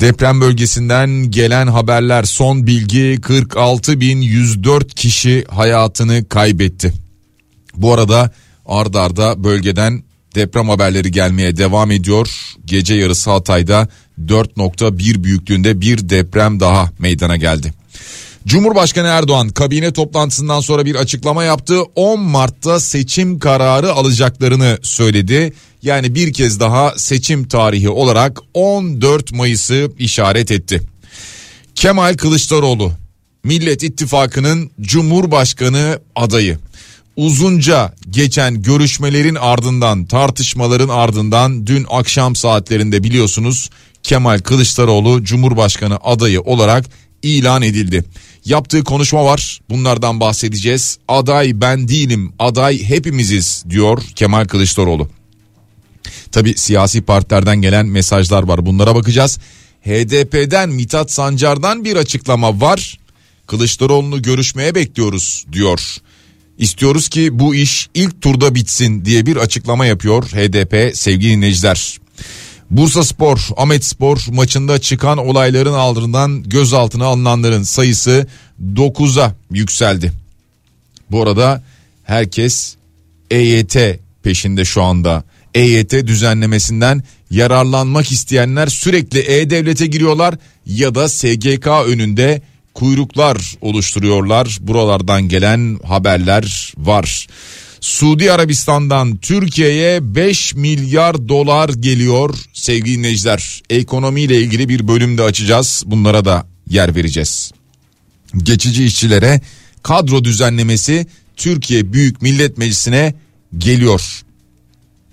Deprem bölgesinden gelen haberler son bilgi 46.104 kişi hayatını kaybetti. Bu arada ard arda bölgeden deprem haberleri gelmeye devam ediyor. Gece yarısı Hatay'da 4.1 büyüklüğünde bir deprem daha meydana geldi. Cumhurbaşkanı Erdoğan kabine toplantısından sonra bir açıklama yaptı. 10 Mart'ta seçim kararı alacaklarını söyledi. Yani bir kez daha seçim tarihi olarak 14 Mayıs'ı işaret etti. Kemal Kılıçdaroğlu Millet İttifakı'nın Cumhurbaşkanı adayı. Uzunca geçen görüşmelerin ardından tartışmaların ardından dün akşam saatlerinde biliyorsunuz Kemal Kılıçdaroğlu Cumhurbaşkanı adayı olarak ilan edildi. Yaptığı konuşma var bunlardan bahsedeceğiz. Aday ben değilim aday hepimiziz diyor Kemal Kılıçdaroğlu. Tabi siyasi partilerden gelen mesajlar var bunlara bakacağız. HDP'den Mithat Sancar'dan bir açıklama var. Kılıçdaroğlu'nu görüşmeye bekliyoruz diyor. İstiyoruz ki bu iş ilk turda bitsin diye bir açıklama yapıyor HDP sevgili dinleyiciler. Bursa Spor, Ahmet Spor maçında çıkan olayların ardından gözaltına alınanların sayısı 9'a yükseldi. Bu arada herkes EYT peşinde şu anda. EYT düzenlemesinden yararlanmak isteyenler sürekli E-Devlet'e giriyorlar ya da SGK önünde kuyruklar oluşturuyorlar. Buralardan gelen haberler var. Suudi Arabistan'dan Türkiye'ye 5 milyar dolar geliyor sevgili dinleyiciler. Ekonomiyle ilgili bir bölümde açacağız. Bunlara da yer vereceğiz. Geçici işçilere kadro düzenlemesi Türkiye Büyük Millet Meclisi'ne geliyor.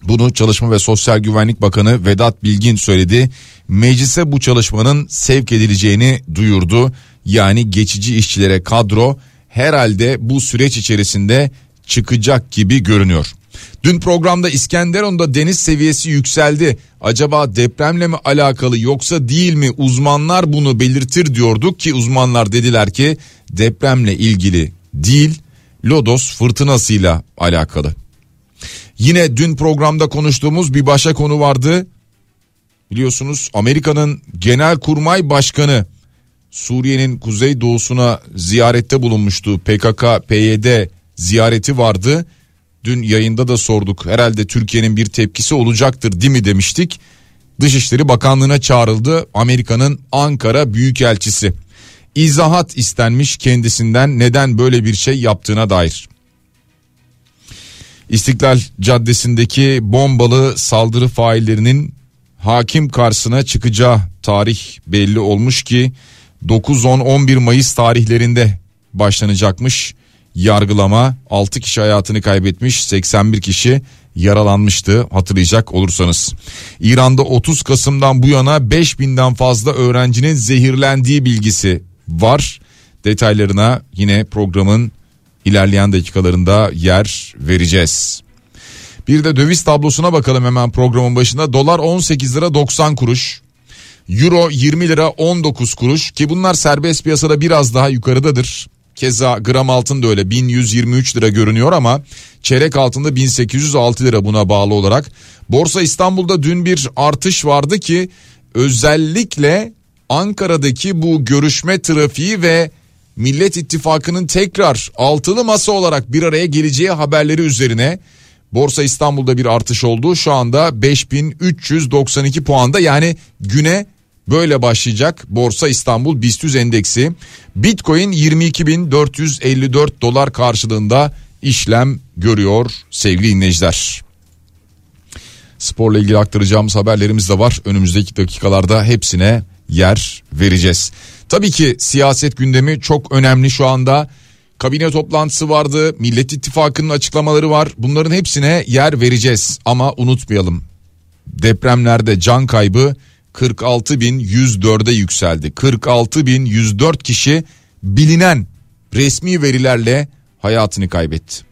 Bunu Çalışma ve Sosyal Güvenlik Bakanı Vedat Bilgin söyledi. Meclise bu çalışmanın sevk edileceğini duyurdu. Yani geçici işçilere kadro herhalde bu süreç içerisinde çıkacak gibi görünüyor. Dün programda İskenderun'da deniz seviyesi yükseldi. Acaba depremle mi alakalı yoksa değil mi uzmanlar bunu belirtir diyorduk ki uzmanlar dediler ki depremle ilgili değil Lodos fırtınasıyla alakalı. Yine dün programda konuştuğumuz bir başka konu vardı. Biliyorsunuz Amerika'nın Genel Kurmay Başkanı Suriye'nin kuzey doğusuna ziyarette bulunmuştu. PKK, PYD ziyareti vardı. Dün yayında da sorduk. Herhalde Türkiye'nin bir tepkisi olacaktır değil mi demiştik. Dışişleri Bakanlığı'na çağrıldı Amerika'nın Ankara Büyükelçisi. İzahat istenmiş kendisinden neden böyle bir şey yaptığına dair. İstiklal Caddesi'ndeki bombalı saldırı faillerinin hakim karşısına çıkacağı tarih belli olmuş ki 9-10-11 Mayıs tarihlerinde başlanacakmış yargılama 6 kişi hayatını kaybetmiş 81 kişi yaralanmıştı hatırlayacak olursanız. İran'da 30 Kasım'dan bu yana 5000'den fazla öğrencinin zehirlendiği bilgisi var. Detaylarına yine programın ilerleyen dakikalarında yer vereceğiz. Bir de döviz tablosuna bakalım hemen programın başında. Dolar 18 lira 90 kuruş. Euro 20 lira 19 kuruş ki bunlar serbest piyasada biraz daha yukarıdadır. Keza gram altın da öyle 1123 lira görünüyor ama çeyrek altında 1806 lira buna bağlı olarak. Borsa İstanbul'da dün bir artış vardı ki özellikle Ankara'daki bu görüşme trafiği ve Millet İttifakı'nın tekrar altılı masa olarak bir araya geleceği haberleri üzerine Borsa İstanbul'da bir artış oldu. Şu anda 5392 puanda yani güne Böyle başlayacak Borsa İstanbul BIST endeksi. Bitcoin 22.454 dolar karşılığında işlem görüyor sevgili dinleyiciler. Sporla ilgili aktaracağımız haberlerimiz de var. Önümüzdeki dakikalarda hepsine yer vereceğiz. Tabii ki siyaset gündemi çok önemli şu anda. Kabine toplantısı vardı, Millet İttifakı'nın açıklamaları var. Bunların hepsine yer vereceğiz ama unutmayalım. Depremlerde can kaybı 46.104'e yükseldi. 46.104 kişi bilinen resmi verilerle hayatını kaybetti.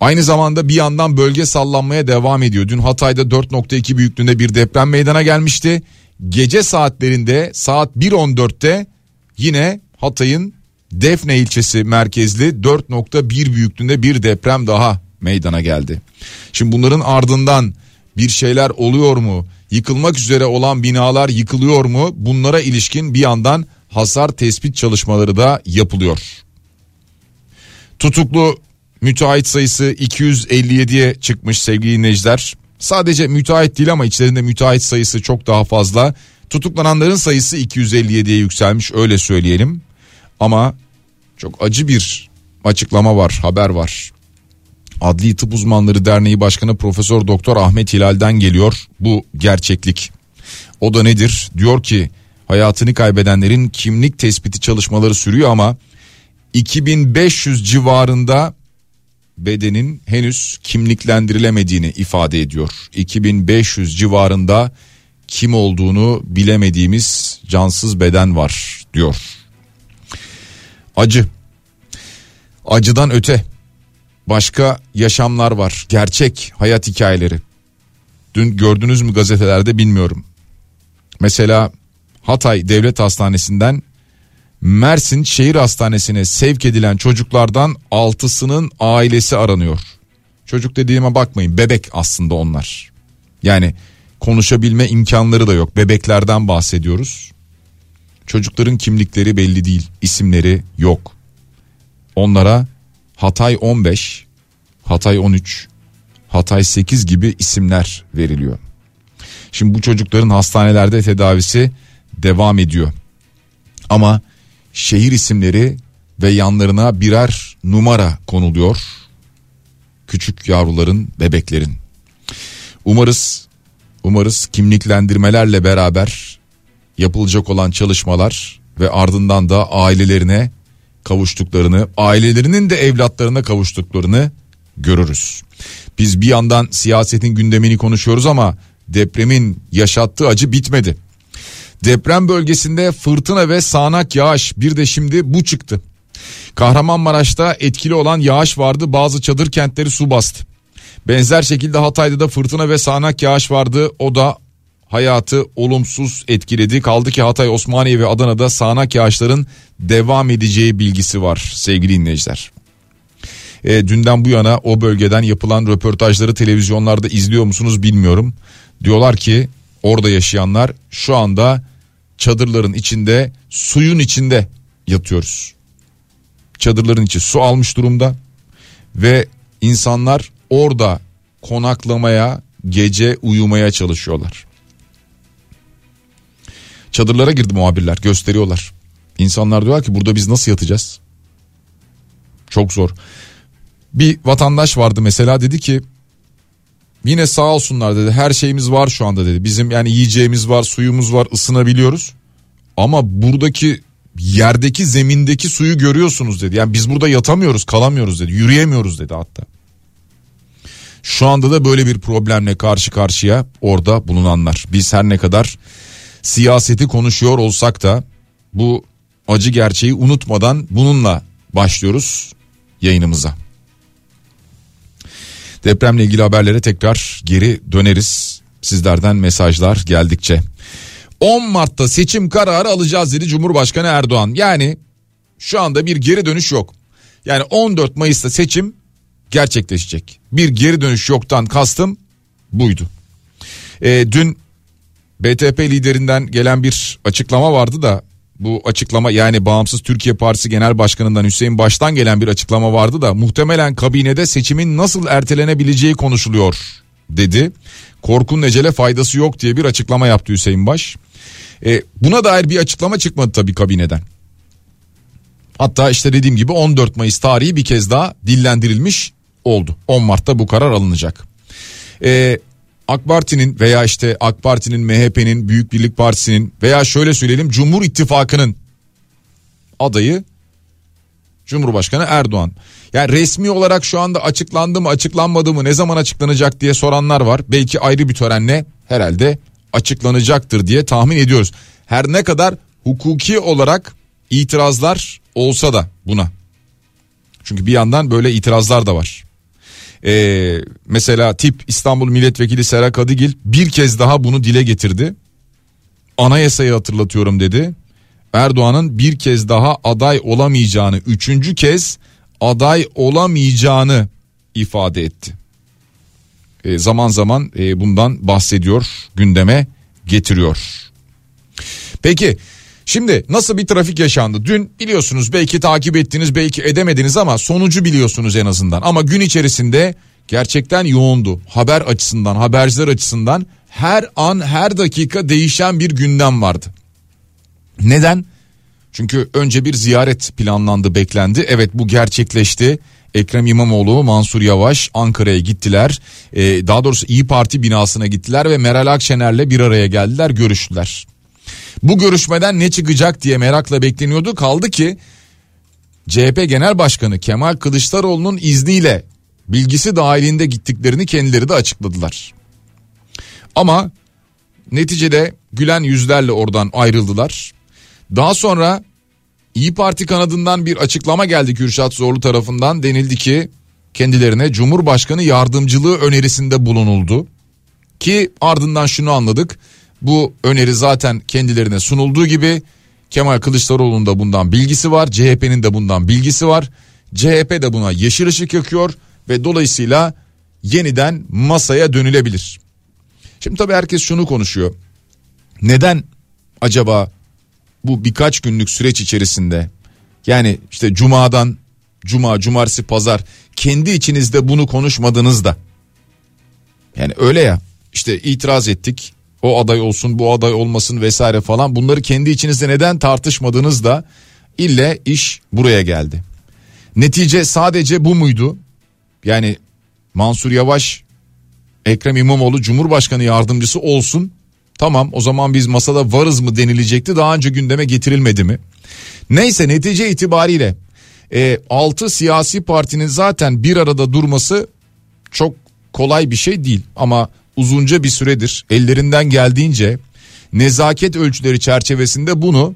Aynı zamanda bir yandan bölge sallanmaya devam ediyor. Dün Hatay'da 4.2 büyüklüğünde bir deprem meydana gelmişti. Gece saatlerinde saat 1.14'te yine Hatay'ın Defne ilçesi merkezli 4.1 büyüklüğünde bir deprem daha meydana geldi. Şimdi bunların ardından bir şeyler oluyor mu? Yıkılmak üzere olan binalar yıkılıyor mu? Bunlara ilişkin bir yandan hasar tespit çalışmaları da yapılıyor. Tutuklu müteahhit sayısı 257'ye çıkmış sevgili dinleyiciler. Sadece müteahhit değil ama içlerinde müteahhit sayısı çok daha fazla. Tutuklananların sayısı 257'ye yükselmiş öyle söyleyelim. Ama çok acı bir açıklama var, haber var. Adli Tıp Uzmanları Derneği Başkanı Profesör Doktor Ahmet Hilal'den geliyor bu gerçeklik. O da nedir? Diyor ki hayatını kaybedenlerin kimlik tespiti çalışmaları sürüyor ama 2500 civarında bedenin henüz kimliklendirilemediğini ifade ediyor. 2500 civarında kim olduğunu bilemediğimiz cansız beden var diyor. Acı. Acıdan öte başka yaşamlar var. Gerçek hayat hikayeleri. Dün gördünüz mü gazetelerde bilmiyorum. Mesela Hatay Devlet Hastanesi'nden Mersin Şehir Hastanesi'ne sevk edilen çocuklardan altısının ailesi aranıyor. Çocuk dediğime bakmayın bebek aslında onlar. Yani konuşabilme imkanları da yok bebeklerden bahsediyoruz. Çocukların kimlikleri belli değil isimleri yok. Onlara Hatay 15, Hatay 13, Hatay 8 gibi isimler veriliyor. Şimdi bu çocukların hastanelerde tedavisi devam ediyor. Ama şehir isimleri ve yanlarına birer numara konuluyor. Küçük yavruların, bebeklerin. Umarız umarız kimliklendirmelerle beraber yapılacak olan çalışmalar ve ardından da ailelerine kavuştuklarını, ailelerinin de evlatlarına kavuştuklarını görürüz. Biz bir yandan siyasetin gündemini konuşuyoruz ama depremin yaşattığı acı bitmedi. Deprem bölgesinde fırtına ve sağanak yağış bir de şimdi bu çıktı. Kahramanmaraş'ta etkili olan yağış vardı bazı çadır kentleri su bastı. Benzer şekilde Hatay'da da fırtına ve sağanak yağış vardı o da hayatı olumsuz etkiledi. Kaldı ki Hatay, Osmaniye ve Adana'da sağanak yağışların devam edeceği bilgisi var sevgili dinleyiciler. E, dünden bu yana o bölgeden yapılan röportajları televizyonlarda izliyor musunuz bilmiyorum. Diyorlar ki orada yaşayanlar şu anda çadırların içinde suyun içinde yatıyoruz. Çadırların içi su almış durumda ve insanlar orada konaklamaya gece uyumaya çalışıyorlar. Çadırlara girdi muhabirler gösteriyorlar. İnsanlar diyorlar ki burada biz nasıl yatacağız? Çok zor. Bir vatandaş vardı mesela dedi ki yine sağ olsunlar dedi her şeyimiz var şu anda dedi. Bizim yani yiyeceğimiz var suyumuz var ısınabiliyoruz. Ama buradaki yerdeki zemindeki suyu görüyorsunuz dedi. Yani biz burada yatamıyoruz kalamıyoruz dedi yürüyemiyoruz dedi hatta. Şu anda da böyle bir problemle karşı karşıya orada bulunanlar. Biz her ne kadar siyaseti konuşuyor olsak da bu acı gerçeği unutmadan bununla başlıyoruz yayınımıza. Depremle ilgili haberlere tekrar geri döneriz. Sizlerden mesajlar geldikçe. 10 Mart'ta seçim kararı alacağız dedi Cumhurbaşkanı Erdoğan. Yani şu anda bir geri dönüş yok. Yani 14 Mayıs'ta seçim gerçekleşecek. Bir geri dönüş yoktan kastım buydu. E, dün BTP liderinden gelen bir açıklama vardı da bu açıklama yani Bağımsız Türkiye Partisi Genel Başkanı'ndan Hüseyin Baş'tan gelen bir açıklama vardı da muhtemelen kabinede seçimin nasıl ertelenebileceği konuşuluyor dedi. Korkunun ecele faydası yok diye bir açıklama yaptı Hüseyin Baş. E, buna dair bir açıklama çıkmadı tabii kabineden. Hatta işte dediğim gibi 14 Mayıs tarihi bir kez daha dillendirilmiş oldu. 10 Mart'ta bu karar alınacak. Ee, AK Parti'nin veya işte AK Parti'nin MHP'nin Büyük Birlik Partisi'nin veya şöyle söyleyelim Cumhur İttifakı'nın adayı Cumhurbaşkanı Erdoğan. Yani resmi olarak şu anda açıklandı mı açıklanmadı mı ne zaman açıklanacak diye soranlar var. Belki ayrı bir törenle herhalde açıklanacaktır diye tahmin ediyoruz. Her ne kadar hukuki olarak itirazlar olsa da buna. Çünkü bir yandan böyle itirazlar da var. Ee, mesela tip İstanbul Milletvekili Sera Kadıgil bir kez daha bunu dile getirdi. Anayasayı hatırlatıyorum dedi. Erdoğan'ın bir kez daha aday olamayacağını, üçüncü kez aday olamayacağını ifade etti. E, zaman zaman e, bundan bahsediyor, gündeme getiriyor. Peki Şimdi nasıl bir trafik yaşandı? Dün biliyorsunuz belki takip ettiniz belki edemediniz ama sonucu biliyorsunuz en azından. Ama gün içerisinde gerçekten yoğundu. Haber açısından, haberciler açısından her an her dakika değişen bir gündem vardı. Neden? Çünkü önce bir ziyaret planlandı, beklendi. Evet bu gerçekleşti. Ekrem İmamoğlu, Mansur Yavaş Ankara'ya gittiler. Ee, daha doğrusu İyi Parti binasına gittiler ve Meral Akşener'le bir araya geldiler, görüştüler. Bu görüşmeden ne çıkacak diye merakla bekleniyordu. Kaldı ki CHP Genel Başkanı Kemal Kılıçdaroğlu'nun izniyle bilgisi dahilinde gittiklerini kendileri de açıkladılar. Ama neticede gülen yüzlerle oradan ayrıldılar. Daha sonra İyi Parti kanadından bir açıklama geldi Kürşat Zorlu tarafından denildi ki kendilerine Cumhurbaşkanı yardımcılığı önerisinde bulunuldu. Ki ardından şunu anladık. Bu öneri zaten kendilerine sunulduğu gibi Kemal Kılıçdaroğlu'nun da bundan bilgisi var. CHP'nin de bundan bilgisi var. CHP de buna yeşil ışık yakıyor ve dolayısıyla yeniden masaya dönülebilir. Şimdi tabii herkes şunu konuşuyor. Neden acaba bu birkaç günlük süreç içerisinde yani işte cumadan cuma, cumartesi, pazar kendi içinizde bunu konuşmadınız da yani öyle ya işte itiraz ettik o aday olsun bu aday olmasın vesaire falan bunları kendi içinizde neden tartışmadınız da ille iş buraya geldi. Netice sadece bu muydu? Yani Mansur Yavaş Ekrem İmamoğlu Cumhurbaşkanı yardımcısı olsun. Tamam o zaman biz masada varız mı denilecekti daha önce gündeme getirilmedi mi? Neyse netice itibariyle e, 6 siyasi partinin zaten bir arada durması çok kolay bir şey değil ama uzunca bir süredir ellerinden geldiğince nezaket ölçüleri çerçevesinde bunu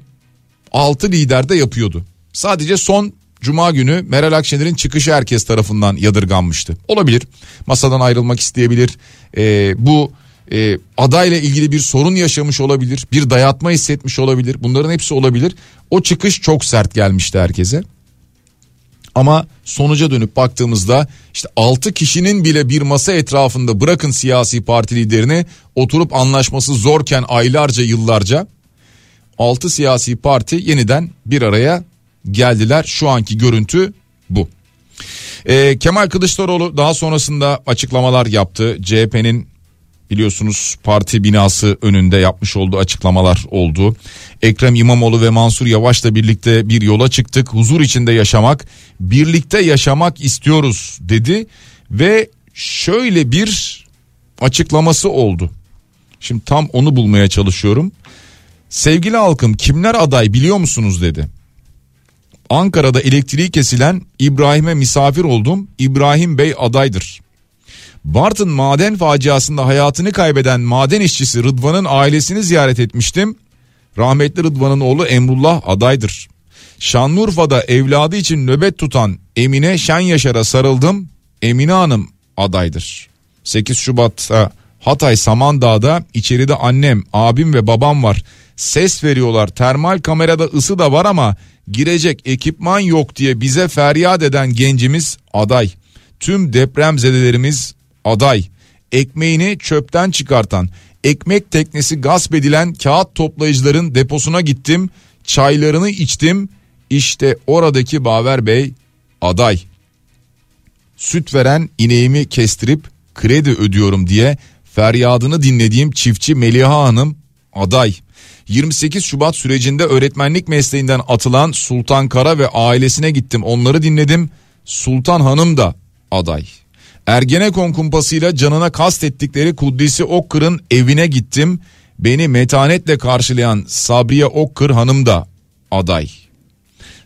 6 lider de yapıyordu. Sadece son Cuma günü Meral Akşener'in çıkışı herkes tarafından yadırganmıştı. Olabilir masadan ayrılmak isteyebilir ee, bu e, adayla ilgili bir sorun yaşamış olabilir bir dayatma hissetmiş olabilir bunların hepsi olabilir. O çıkış çok sert gelmişti herkese. Ama sonuca dönüp baktığımızda işte 6 kişinin bile bir masa etrafında bırakın siyasi parti liderini oturup anlaşması zorken aylarca yıllarca 6 siyasi parti yeniden bir araya geldiler. Şu anki görüntü bu. Ee, Kemal Kılıçdaroğlu daha sonrasında açıklamalar yaptı. CHP'nin biliyorsunuz parti binası önünde yapmış olduğu açıklamalar oldu. Ekrem İmamoğlu ve Mansur Yavaş'la birlikte bir yola çıktık. Huzur içinde yaşamak, birlikte yaşamak istiyoruz dedi ve şöyle bir açıklaması oldu. Şimdi tam onu bulmaya çalışıyorum. Sevgili halkım kimler aday biliyor musunuz dedi. Ankara'da elektriği kesilen İbrahim'e misafir oldum. İbrahim Bey adaydır. Bartın maden faciasında hayatını kaybeden maden işçisi Rıdvan'ın ailesini ziyaret etmiştim. Rahmetli Rıdvan'ın oğlu Emrullah adaydır. Şanlıurfa'da evladı için nöbet tutan Emine Şen Yaşar'a sarıldım. Emine Hanım adaydır. 8 Şubat'ta Hatay Samandağ'da içeride annem, abim ve babam var. Ses veriyorlar. Termal kamerada ısı da var ama girecek ekipman yok diye bize feryat eden gencimiz aday. Tüm depremzedelerimiz aday. Ekmeğini çöpten çıkartan, ekmek teknesi gasp edilen kağıt toplayıcıların deposuna gittim. Çaylarını içtim. İşte oradaki Baver Bey aday. Süt veren ineğimi kestirip kredi ödüyorum diye feryadını dinlediğim çiftçi Meliha Hanım aday. 28 Şubat sürecinde öğretmenlik mesleğinden atılan Sultan Kara ve ailesine gittim. Onları dinledim. Sultan Hanım da aday. Ergenekon kumpasıyla canına kastettikleri Kuddisi Okkır'ın evine gittim. Beni metanetle karşılayan Sabriye Okkır Hanım da aday.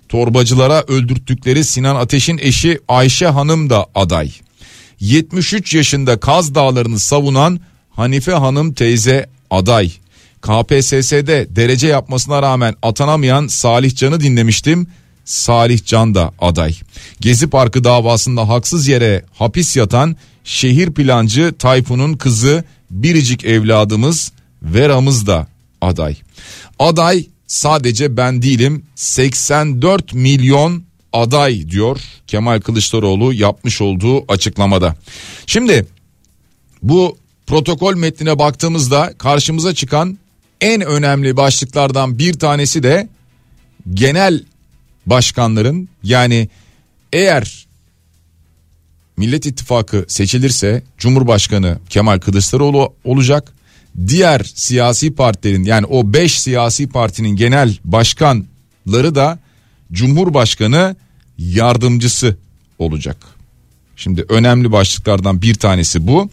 Torbacılara öldürttükleri Sinan Ateş'in eşi Ayşe Hanım da aday. 73 yaşında Kaz Dağları'nı savunan Hanife Hanım teyze aday. KPSS'de derece yapmasına rağmen atanamayan Salih Can'ı dinlemiştim. Salih Can da aday. Gezi Parkı davasında haksız yere hapis yatan şehir plancı Tayfun'un kızı biricik evladımız Vera'mız da aday. Aday sadece ben değilim 84 milyon aday diyor Kemal Kılıçdaroğlu yapmış olduğu açıklamada. Şimdi bu protokol metnine baktığımızda karşımıza çıkan en önemli başlıklardan bir tanesi de genel başkanların yani eğer Millet İttifakı seçilirse Cumhurbaşkanı Kemal Kılıçdaroğlu olacak. Diğer siyasi partilerin yani o 5 siyasi partinin genel başkanları da Cumhurbaşkanı yardımcısı olacak. Şimdi önemli başlıklardan bir tanesi bu.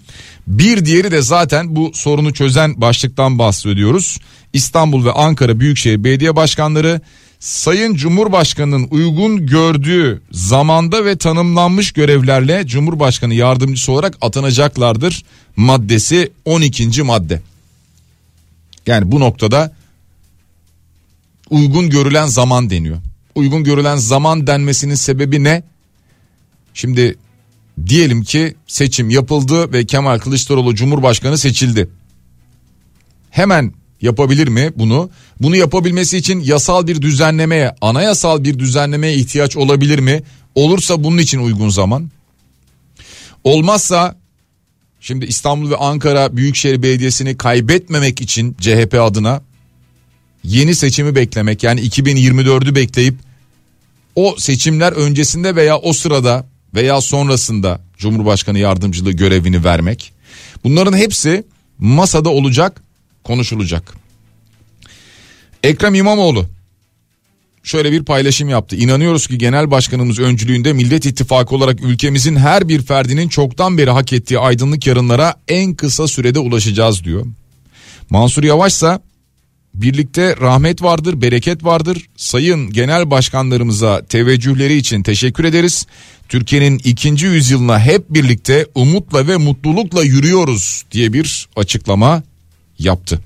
Bir diğeri de zaten bu sorunu çözen başlıktan bahsediyoruz. İstanbul ve Ankara Büyükşehir Belediye Başkanları Sayın Cumhurbaşkanı'nın uygun gördüğü zamanda ve tanımlanmış görevlerle Cumhurbaşkanı yardımcısı olarak atanacaklardır. Maddesi 12. madde. Yani bu noktada uygun görülen zaman deniyor. Uygun görülen zaman denmesinin sebebi ne? Şimdi diyelim ki seçim yapıldı ve Kemal Kılıçdaroğlu Cumhurbaşkanı seçildi. Hemen yapabilir mi bunu? Bunu yapabilmesi için yasal bir düzenlemeye, anayasal bir düzenlemeye ihtiyaç olabilir mi? Olursa bunun için uygun zaman. Olmazsa şimdi İstanbul ve Ankara Büyükşehir Belediyesi'ni kaybetmemek için CHP adına yeni seçimi beklemek yani 2024'ü bekleyip o seçimler öncesinde veya o sırada veya sonrasında Cumhurbaşkanı yardımcılığı görevini vermek. Bunların hepsi masada olacak, konuşulacak. Ekrem İmamoğlu şöyle bir paylaşım yaptı. İnanıyoruz ki genel başkanımız öncülüğünde Millet İttifakı olarak ülkemizin her bir ferdinin çoktan beri hak ettiği aydınlık yarınlara en kısa sürede ulaşacağız diyor. Mansur Yavaş ise birlikte rahmet vardır, bereket vardır. Sayın genel başkanlarımıza teveccühleri için teşekkür ederiz. Türkiye'nin ikinci yüzyılına hep birlikte umutla ve mutlulukla yürüyoruz diye bir açıklama yaptı.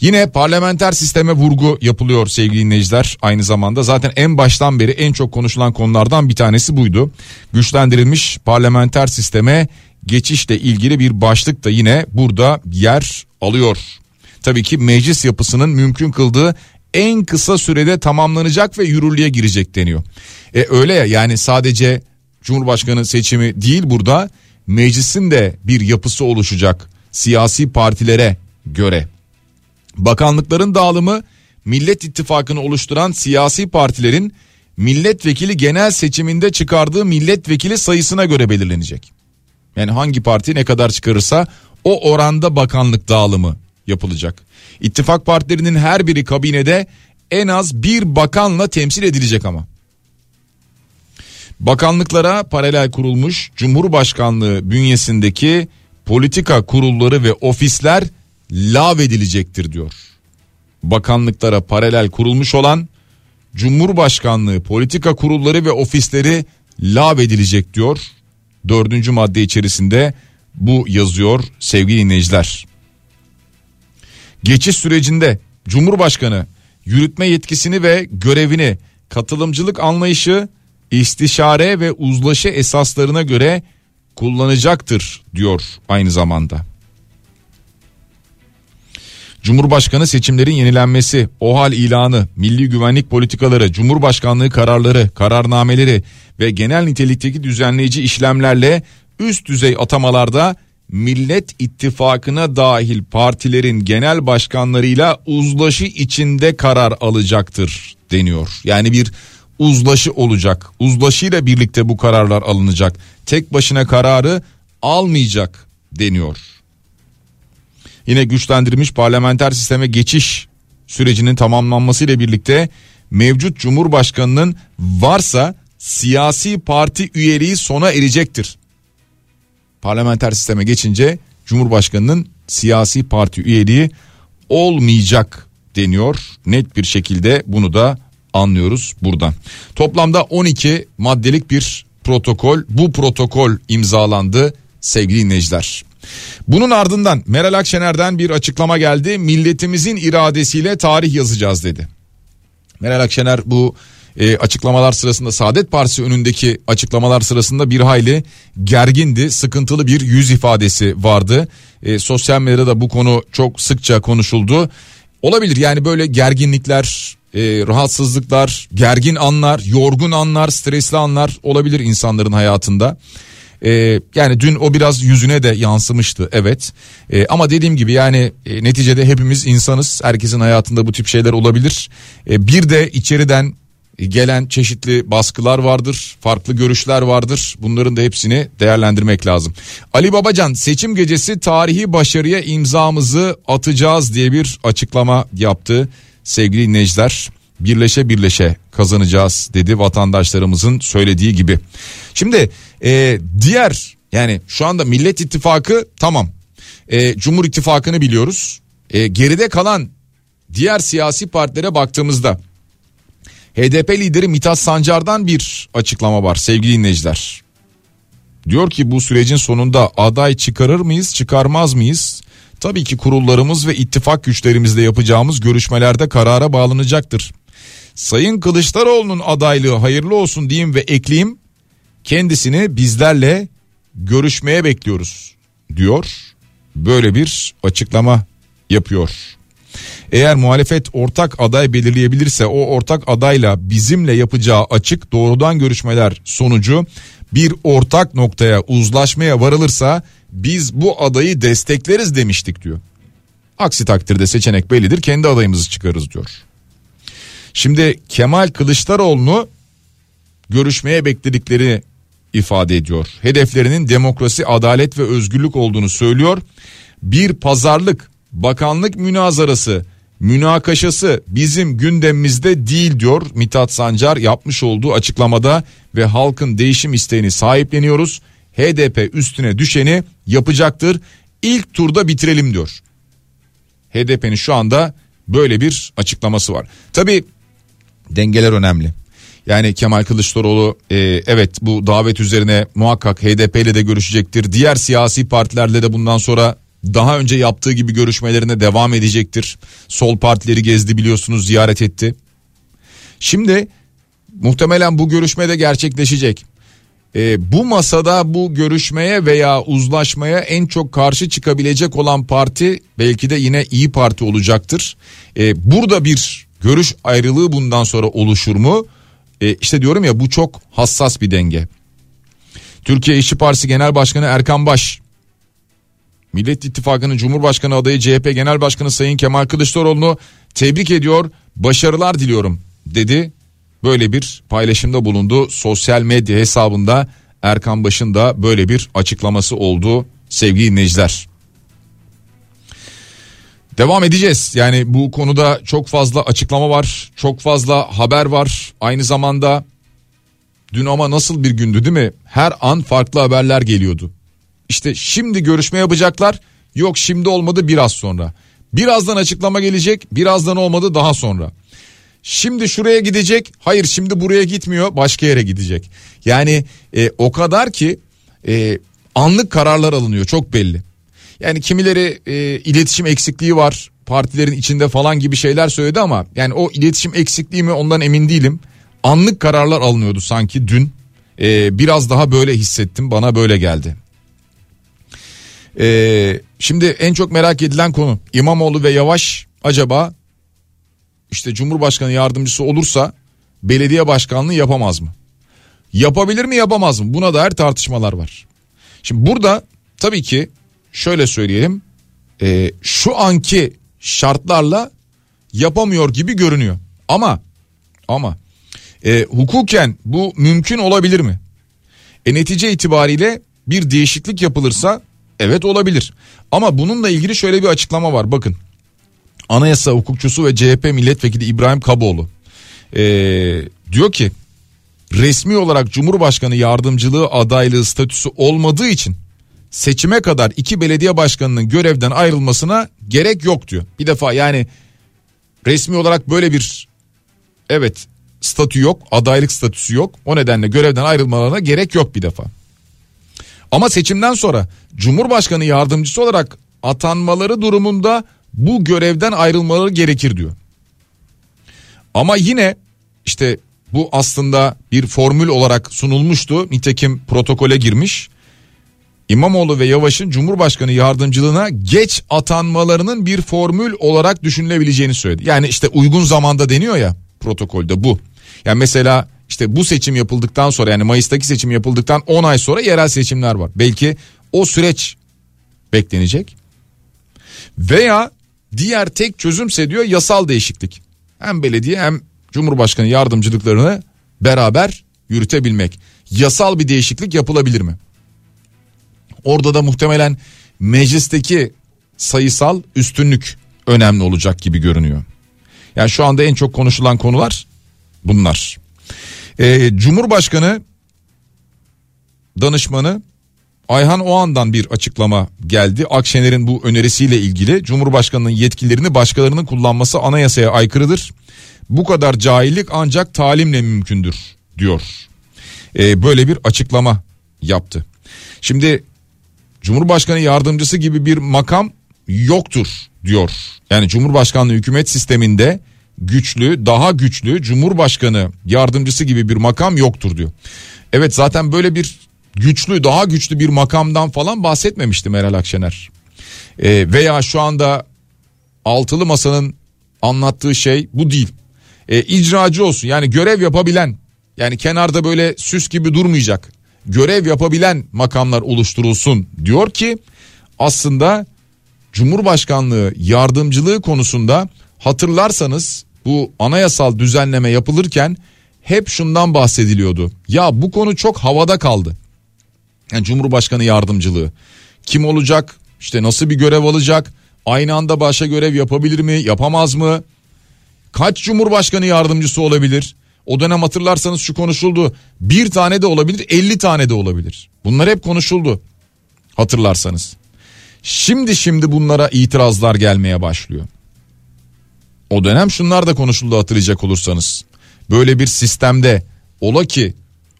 Yine parlamenter sisteme vurgu yapılıyor sevgili dinleyiciler aynı zamanda zaten en baştan beri en çok konuşulan konulardan bir tanesi buydu. Güçlendirilmiş parlamenter sisteme geçişle ilgili bir başlık da yine burada yer alıyor. Tabii ki meclis yapısının mümkün kıldığı en kısa sürede tamamlanacak ve yürürlüğe girecek deniyor. E öyle ya yani sadece Cumhurbaşkanı seçimi değil burada meclisin de bir yapısı oluşacak siyasi partilere göre. Bakanlıkların dağılımı Millet İttifakı'nı oluşturan siyasi partilerin milletvekili genel seçiminde çıkardığı milletvekili sayısına göre belirlenecek. Yani hangi parti ne kadar çıkarırsa o oranda bakanlık dağılımı yapılacak. İttifak partilerinin her biri kabinede en az bir bakanla temsil edilecek ama. Bakanlıklara paralel kurulmuş Cumhurbaşkanlığı bünyesindeki politika kurulları ve ofisler lağvedilecektir diyor. Bakanlıklara paralel kurulmuş olan Cumhurbaşkanlığı politika kurulları ve ofisleri lağvedilecek diyor. Dördüncü madde içerisinde bu yazıyor sevgili dinleyiciler. Geçiş sürecinde Cumhurbaşkanı yürütme yetkisini ve görevini katılımcılık anlayışı, istişare ve uzlaşı esaslarına göre kullanacaktır diyor aynı zamanda. Cumhurbaşkanı seçimlerin yenilenmesi, OHAL ilanı, milli güvenlik politikaları, Cumhurbaşkanlığı kararları, kararnameleri ve genel nitelikteki düzenleyici işlemlerle üst düzey atamalarda Millet İttifakı'na dahil partilerin genel başkanlarıyla uzlaşı içinde karar alacaktır deniyor. Yani bir uzlaşı olacak. Uzlaşıyla birlikte bu kararlar alınacak. Tek başına kararı almayacak deniyor. Yine güçlendirilmiş parlamenter sisteme geçiş sürecinin tamamlanması ile birlikte mevcut Cumhurbaşkanının varsa siyasi parti üyeliği sona erecektir. Parlamenter sisteme geçince Cumhurbaşkanının siyasi parti üyeliği olmayacak deniyor. Net bir şekilde bunu da anlıyoruz buradan. Toplamda 12 maddelik bir protokol bu protokol imzalandı sevgili dinleyiciler. Bunun ardından Meral Akşener'den bir açıklama geldi. Milletimizin iradesiyle tarih yazacağız dedi. Meral Akşener bu e, açıklamalar sırasında Saadet Partisi önündeki açıklamalar sırasında bir hayli gergindi. Sıkıntılı bir yüz ifadesi vardı. E, sosyal medyada da bu konu çok sıkça konuşuldu. Olabilir yani böyle gerginlikler, e, rahatsızlıklar, gergin anlar, yorgun anlar, stresli anlar olabilir insanların hayatında. E, yani dün o biraz yüzüne de yansımıştı evet. E, ama dediğim gibi yani e, neticede hepimiz insanız. Herkesin hayatında bu tip şeyler olabilir. E, bir de içeriden gelen çeşitli baskılar vardır, farklı görüşler vardır. Bunların da hepsini değerlendirmek lazım. Ali Babacan seçim gecesi tarihi başarıya imzamızı atacağız diye bir açıklama yaptı. Sevgili dinleyiciler birleşe birleşe kazanacağız dedi vatandaşlarımızın söylediği gibi. Şimdi e, diğer yani şu anda Millet İttifakı tamam e, Cumhur İttifakı'nı biliyoruz. E, geride kalan diğer siyasi partilere baktığımızda HDP lideri Mithat Sancar'dan bir açıklama var sevgili dinleyiciler. Diyor ki bu sürecin sonunda aday çıkarır mıyız çıkarmaz mıyız? Tabii ki kurullarımız ve ittifak güçlerimizle yapacağımız görüşmelerde karara bağlanacaktır. Sayın Kılıçdaroğlu'nun adaylığı hayırlı olsun diyeyim ve ekleyeyim. Kendisini bizlerle görüşmeye bekliyoruz diyor. Böyle bir açıklama yapıyor. Eğer muhalefet ortak aday belirleyebilirse o ortak adayla bizimle yapacağı açık doğrudan görüşmeler sonucu bir ortak noktaya uzlaşmaya varılırsa biz bu adayı destekleriz demiştik diyor. Aksi takdirde seçenek bellidir kendi adayımızı çıkarız diyor. Şimdi Kemal Kılıçdaroğlu'nu görüşmeye bekledikleri ifade ediyor. Hedeflerinin demokrasi, adalet ve özgürlük olduğunu söylüyor. Bir pazarlık, bakanlık münazarası, münakaşası bizim gündemimizde değil diyor Mithat Sancar yapmış olduğu açıklamada ve halkın değişim isteğini sahipleniyoruz. HDP üstüne düşeni yapacaktır. İlk turda bitirelim diyor. HDP'nin şu anda böyle bir açıklaması var. Tabi dengeler önemli. Yani Kemal Kılıçdaroğlu e, evet bu davet üzerine muhakkak HDP ile de görüşecektir. Diğer siyasi partilerle de bundan sonra daha önce yaptığı gibi görüşmelerine devam edecektir. Sol partileri gezdi biliyorsunuz ziyaret etti. Şimdi muhtemelen bu görüşme de gerçekleşecek. E, bu masada bu görüşmeye veya uzlaşmaya en çok karşı çıkabilecek olan parti belki de yine iyi Parti olacaktır. E, burada bir görüş ayrılığı bundan sonra oluşur mu? E, işte diyorum ya bu çok hassas bir denge. Türkiye İşçi Partisi Genel Başkanı Erkan Baş Millet İttifakı'nın Cumhurbaşkanı adayı CHP Genel Başkanı Sayın Kemal Kılıçdaroğlu'nu tebrik ediyor, başarılar diliyorum dedi. Böyle bir paylaşımda bulundu sosyal medya hesabında Erkan Baş'ın da böyle bir açıklaması oldu sevgili dinleyiciler. Devam edeceğiz. Yani bu konuda çok fazla açıklama var, çok fazla haber var. Aynı zamanda dün ama nasıl bir gündü değil mi? Her an farklı haberler geliyordu. İşte şimdi görüşme yapacaklar. Yok şimdi olmadı biraz sonra. Birazdan açıklama gelecek. Birazdan olmadı daha sonra. Şimdi şuraya gidecek. Hayır şimdi buraya gitmiyor. Başka yere gidecek. Yani e, o kadar ki e, anlık kararlar alınıyor. Çok belli. Yani kimileri e, iletişim eksikliği var. Partilerin içinde falan gibi şeyler söyledi ama yani o iletişim eksikliği mi ondan emin değilim. Anlık kararlar alınıyordu sanki dün. E, biraz daha böyle hissettim. Bana böyle geldi. Ee, şimdi en çok merak edilen konu İmamoğlu ve Yavaş acaba işte Cumhurbaşkanı yardımcısı olursa belediye başkanlığı yapamaz mı? Yapabilir mi yapamaz mı? Buna dair tartışmalar var. Şimdi burada tabii ki şöyle söyleyelim e, şu anki şartlarla yapamıyor gibi görünüyor. Ama ama e, hukuken bu mümkün olabilir mi? E, netice itibariyle bir değişiklik yapılırsa Evet olabilir. Ama bununla ilgili şöyle bir açıklama var. Bakın. Anayasa hukukçusu ve CHP milletvekili İbrahim Kaboğlu. Ee, diyor ki resmi olarak Cumhurbaşkanı yardımcılığı adaylığı statüsü olmadığı için seçime kadar iki belediye başkanının görevden ayrılmasına gerek yok diyor. Bir defa yani resmi olarak böyle bir evet statü yok adaylık statüsü yok o nedenle görevden ayrılmalarına gerek yok bir defa. Ama seçimden sonra Cumhurbaşkanı yardımcısı olarak atanmaları durumunda bu görevden ayrılmaları gerekir diyor. Ama yine işte bu aslında bir formül olarak sunulmuştu. Nitekim protokole girmiş. İmamoğlu ve Yavaş'ın Cumhurbaşkanı yardımcılığına geç atanmalarının bir formül olarak düşünülebileceğini söyledi. Yani işte uygun zamanda deniyor ya protokolde bu. Yani mesela işte bu seçim yapıldıktan sonra yani Mayıs'taki seçim yapıldıktan 10 ay sonra yerel seçimler var. Belki o süreç beklenecek. Veya diğer tek çözümse diyor yasal değişiklik. Hem belediye hem Cumhurbaşkanı yardımcılıklarını beraber yürütebilmek. Yasal bir değişiklik yapılabilir mi? Orada da muhtemelen meclisteki sayısal üstünlük önemli olacak gibi görünüyor. Yani şu anda en çok konuşulan konular bunlar. Ee, Cumhurbaşkanı danışmanı Ayhan Oğan'dan bir açıklama geldi. Akşener'in bu önerisiyle ilgili Cumhurbaşkanı'nın yetkilerini başkalarının kullanması anayasaya aykırıdır. Bu kadar cahillik ancak talimle mümkündür diyor. Ee, böyle bir açıklama yaptı. Şimdi Cumhurbaşkanı yardımcısı gibi bir makam yoktur diyor. Yani Cumhurbaşkanlığı hükümet sisteminde güçlü, daha güçlü Cumhurbaşkanı yardımcısı gibi bir makam yoktur diyor. Evet zaten böyle bir güçlü, daha güçlü bir makamdan falan bahsetmemişti Meral Akşener. Ee, veya şu anda altılı masanın anlattığı şey bu değil. Ee, icracı olsun yani görev yapabilen yani kenarda böyle süs gibi durmayacak görev yapabilen makamlar oluşturulsun diyor ki aslında Cumhurbaşkanlığı yardımcılığı konusunda hatırlarsanız bu anayasal düzenleme yapılırken hep şundan bahsediliyordu. Ya bu konu çok havada kaldı. Yani Cumhurbaşkanı yardımcılığı kim olacak? İşte nasıl bir görev alacak? Aynı anda başa görev yapabilir mi? Yapamaz mı? Kaç Cumhurbaşkanı yardımcısı olabilir? O dönem hatırlarsanız şu konuşuldu. Bir tane de olabilir, elli tane de olabilir. Bunlar hep konuşuldu. Hatırlarsanız. Şimdi şimdi bunlara itirazlar gelmeye başlıyor. O dönem şunlar da konuşuldu hatırlayacak olursanız. Böyle bir sistemde ola ki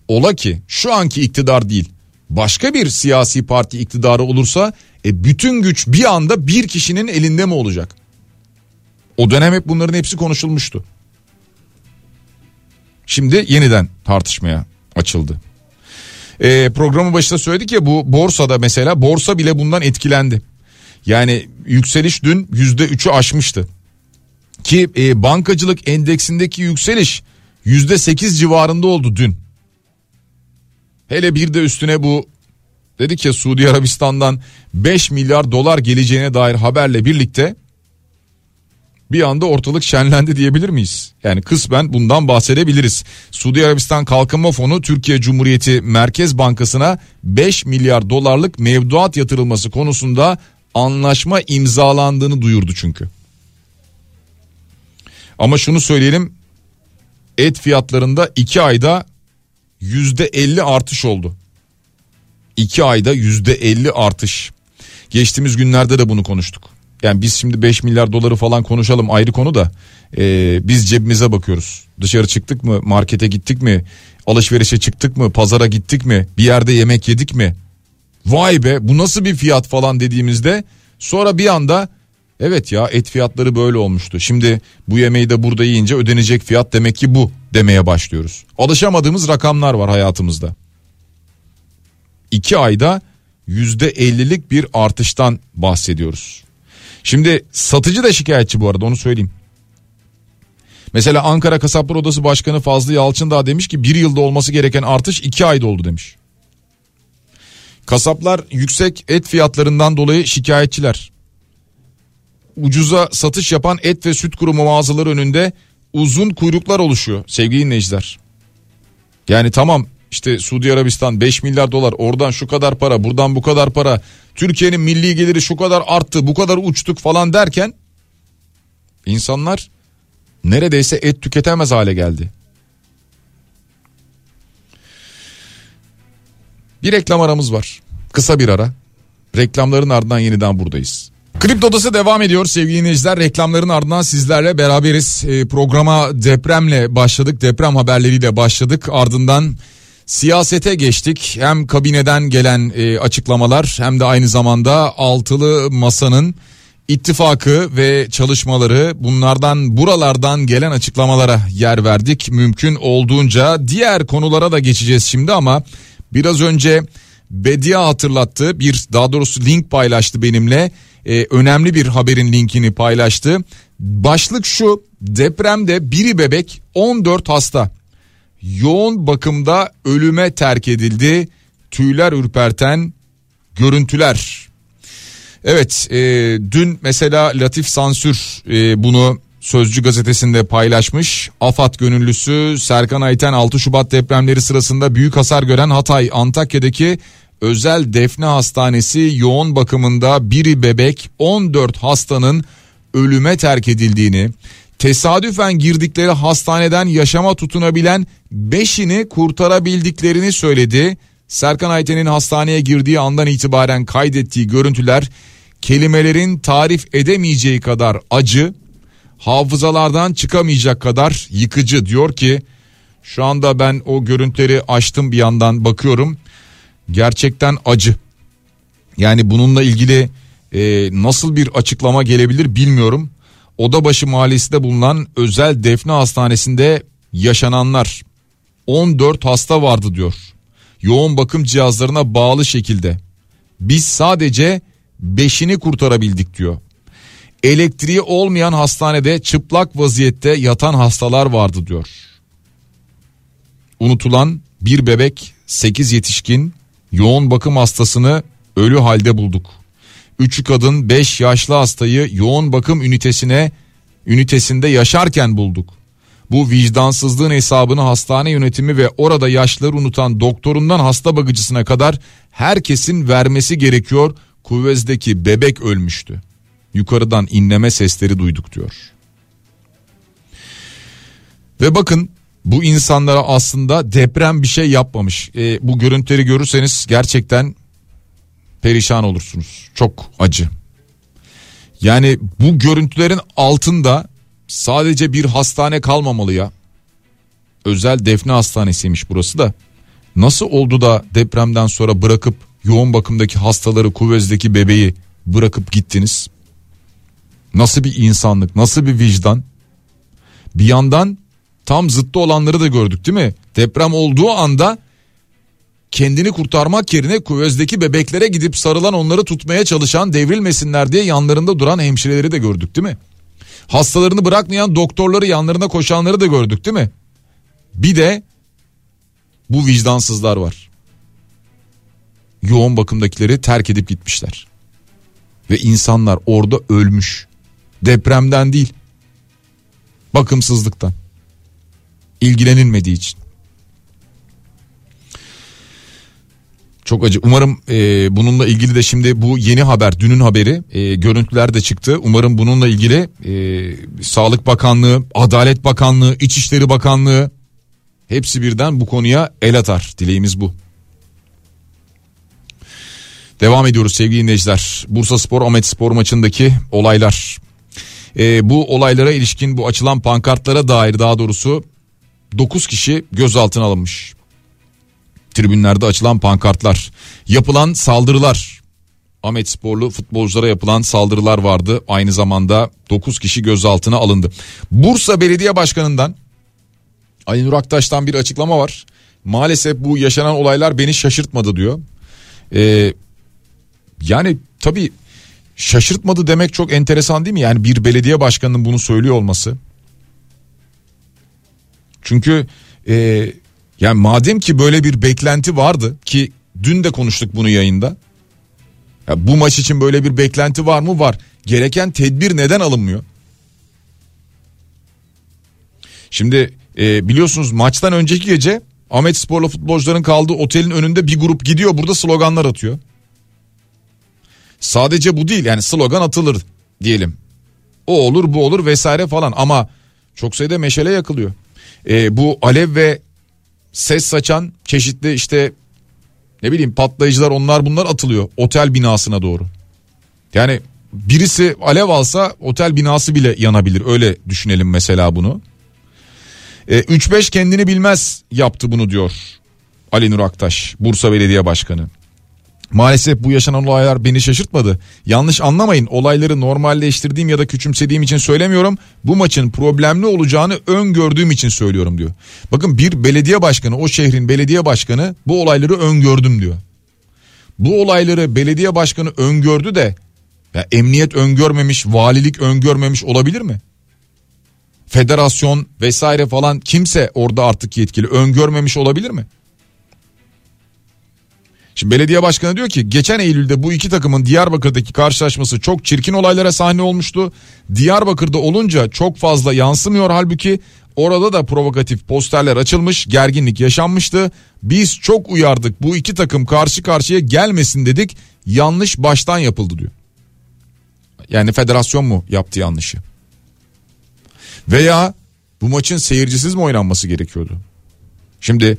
ola ki şu anki iktidar değil başka bir siyasi parti iktidarı olursa e, bütün güç bir anda bir kişinin elinde mi olacak? O dönem hep bunların hepsi konuşulmuştu. Şimdi yeniden tartışmaya açıldı. E, programın başında söyledik ya bu borsada mesela borsa bile bundan etkilendi. Yani yükseliş dün yüzde üçü aşmıştı. Ki e, bankacılık endeksindeki yükseliş yüzde sekiz civarında oldu dün. Hele bir de üstüne bu dedik ya Suudi Arabistan'dan 5 milyar dolar geleceğine dair haberle birlikte bir anda ortalık şenlendi diyebilir miyiz? Yani kısmen bundan bahsedebiliriz. Suudi Arabistan Kalkınma Fonu Türkiye Cumhuriyeti Merkez Bankası'na 5 milyar dolarlık mevduat yatırılması konusunda anlaşma imzalandığını duyurdu çünkü. Ama şunu söyleyelim et fiyatlarında 2 ayda %50 artış oldu. 2 ayda %50 artış. Geçtiğimiz günlerde de bunu konuştuk. Yani biz şimdi 5 milyar doları falan konuşalım ayrı konu da e, biz cebimize bakıyoruz. Dışarı çıktık mı markete gittik mi alışverişe çıktık mı pazara gittik mi bir yerde yemek yedik mi? Vay be bu nasıl bir fiyat falan dediğimizde sonra bir anda evet ya et fiyatları böyle olmuştu. Şimdi bu yemeği de burada yiyince ödenecek fiyat demek ki bu demeye başlıyoruz. Alışamadığımız rakamlar var hayatımızda. 2 ayda %50'lik bir artıştan bahsediyoruz. Şimdi satıcı da şikayetçi bu arada onu söyleyeyim. Mesela Ankara Kasaplar Odası Başkanı Fazlı Yalçın demiş ki bir yılda olması gereken artış iki ayda oldu demiş. Kasaplar yüksek et fiyatlarından dolayı şikayetçiler. Ucuza satış yapan et ve süt kurumu mağazaları önünde uzun kuyruklar oluşuyor sevgili dinleyiciler. Yani tamam işte Suudi Arabistan 5 milyar dolar oradan şu kadar para buradan bu kadar para Türkiye'nin milli geliri şu kadar arttı bu kadar uçtuk falan derken insanlar neredeyse et tüketemez hale geldi. Bir reklam aramız var. Kısa bir ara. Reklamların ardından yeniden buradayız. Kripto Odası devam ediyor sevgili dinleyiciler. Reklamların ardından sizlerle beraberiz. E, programa depremle başladık. Deprem haberleriyle başladık. Ardından siyasete geçtik. Hem kabineden gelen e, açıklamalar hem de aynı zamanda altılı masanın ittifakı ve çalışmaları bunlardan buralardan gelen açıklamalara yer verdik. Mümkün olduğunca diğer konulara da geçeceğiz şimdi ama biraz önce Bedia hatırlattı bir daha doğrusu link paylaştı benimle ee, önemli bir haberin linkini paylaştı. Başlık şu depremde biri bebek 14 hasta yoğun bakımda ölüme terk edildi tüyler ürperten görüntüler. Evet e, dün mesela Latif Sansür e, bunu Sözcü gazetesinde paylaşmış. AFAD gönüllüsü Serkan Ayten 6 Şubat depremleri sırasında büyük hasar gören Hatay Antakya'daki özel defne hastanesi yoğun bakımında biri bebek 14 hastanın ölüme terk edildiğini, tesadüfen girdikleri hastaneden yaşama tutunabilen 5'ini kurtarabildiklerini söyledi. Serkan Ayten'in hastaneye girdiği andan itibaren kaydettiği görüntüler kelimelerin tarif edemeyeceği kadar acı, hafızalardan çıkamayacak kadar yıkıcı diyor ki şu anda ben o görüntüleri açtım bir yandan bakıyorum gerçekten acı. Yani bununla ilgili e, nasıl bir açıklama gelebilir bilmiyorum. Odabaşı mahallesinde bulunan özel defne hastanesinde yaşananlar 14 hasta vardı diyor. Yoğun bakım cihazlarına bağlı şekilde. Biz sadece 5'ini kurtarabildik diyor. Elektriği olmayan hastanede çıplak vaziyette yatan hastalar vardı diyor. Unutulan bir bebek, 8 yetişkin, yoğun bakım hastasını ölü halde bulduk. 3 kadın 5 yaşlı hastayı yoğun bakım ünitesine ünitesinde yaşarken bulduk. Bu vicdansızlığın hesabını hastane yönetimi ve orada yaşları unutan doktorundan hasta bakıcısına kadar herkesin vermesi gerekiyor. Kuvvezdeki bebek ölmüştü. Yukarıdan inleme sesleri duyduk diyor. Ve bakın bu insanlara aslında deprem bir şey yapmamış. E, bu görüntüleri görürseniz gerçekten perişan olursunuz. Çok acı. Yani bu görüntülerin altında sadece bir hastane kalmamalı ya. Özel defne hastanesiymiş burası da. Nasıl oldu da depremden sonra bırakıp yoğun bakımdaki hastaları kuvvezdeki bebeği bırakıp gittiniz? Nasıl bir insanlık nasıl bir vicdan? Bir yandan tam zıttı olanları da gördük değil mi? Deprem olduğu anda kendini kurtarmak yerine kuvvezdeki bebeklere gidip sarılan onları tutmaya çalışan devrilmesinler diye yanlarında duran hemşireleri de gördük değil mi? Hastalarını bırakmayan doktorları yanlarına koşanları da gördük değil mi? Bir de bu vicdansızlar var. Yoğun bakımdakileri terk edip gitmişler. Ve insanlar orada ölmüş. Depremden değil. Bakımsızlıktan ilgilenilmediği için. Çok acı. Umarım e, bununla ilgili de şimdi bu yeni haber, dünün haberi, e, görüntüler de çıktı. Umarım bununla ilgili e, Sağlık Bakanlığı, Adalet Bakanlığı, İçişleri Bakanlığı hepsi birden bu konuya el atar. Dileğimiz bu. Devam ediyoruz sevgili dinleyiciler. Bursa Spor Ahmet Spor maçındaki olaylar. E, bu olaylara ilişkin bu açılan pankartlara dair daha doğrusu 9 kişi gözaltına alınmış. Tribünlerde açılan pankartlar, yapılan saldırılar. Ahmet Sporlu futbolculara yapılan saldırılar vardı. Aynı zamanda 9 kişi gözaltına alındı. Bursa Belediye Başkanı'ndan Aynur Aktaş'tan bir açıklama var. Maalesef bu yaşanan olaylar beni şaşırtmadı diyor. Ee, yani tabii şaşırtmadı demek çok enteresan değil mi? Yani bir belediye başkanının bunu söylüyor olması. Çünkü e, yani madem ki böyle bir beklenti vardı ki dün de konuştuk bunu yayında. Ya bu maç için böyle bir beklenti var mı? Var. Gereken tedbir neden alınmıyor? Şimdi e, biliyorsunuz maçtan önceki gece Ahmet Spor'la futbolcuların kaldığı otelin önünde bir grup gidiyor burada sloganlar atıyor. Sadece bu değil yani slogan atılır diyelim. O olur bu olur vesaire falan ama çok sayıda meşale yakılıyor. Ee, bu alev ve ses saçan çeşitli işte ne bileyim patlayıcılar onlar bunlar atılıyor otel binasına doğru. Yani birisi alev alsa otel binası bile yanabilir öyle düşünelim mesela bunu. Ee, 3-5 kendini bilmez yaptı bunu diyor Ali Nur Aktaş Bursa Belediye Başkanı. Maalesef bu yaşanan olaylar beni şaşırtmadı. Yanlış anlamayın olayları normalleştirdiğim ya da küçümsediğim için söylemiyorum. Bu maçın problemli olacağını öngördüğüm için söylüyorum diyor. Bakın bir belediye başkanı o şehrin belediye başkanı bu olayları öngördüm diyor. Bu olayları belediye başkanı öngördü de ya emniyet öngörmemiş, valilik öngörmemiş olabilir mi? Federasyon vesaire falan kimse orada artık yetkili öngörmemiş olabilir mi? Şimdi belediye başkanı diyor ki geçen Eylül'de bu iki takımın Diyarbakır'daki karşılaşması çok çirkin olaylara sahne olmuştu. Diyarbakır'da olunca çok fazla yansımıyor halbuki orada da provokatif posterler açılmış gerginlik yaşanmıştı. Biz çok uyardık bu iki takım karşı karşıya gelmesin dedik yanlış baştan yapıldı diyor. Yani federasyon mu yaptı yanlışı? Veya bu maçın seyircisiz mi oynanması gerekiyordu? Şimdi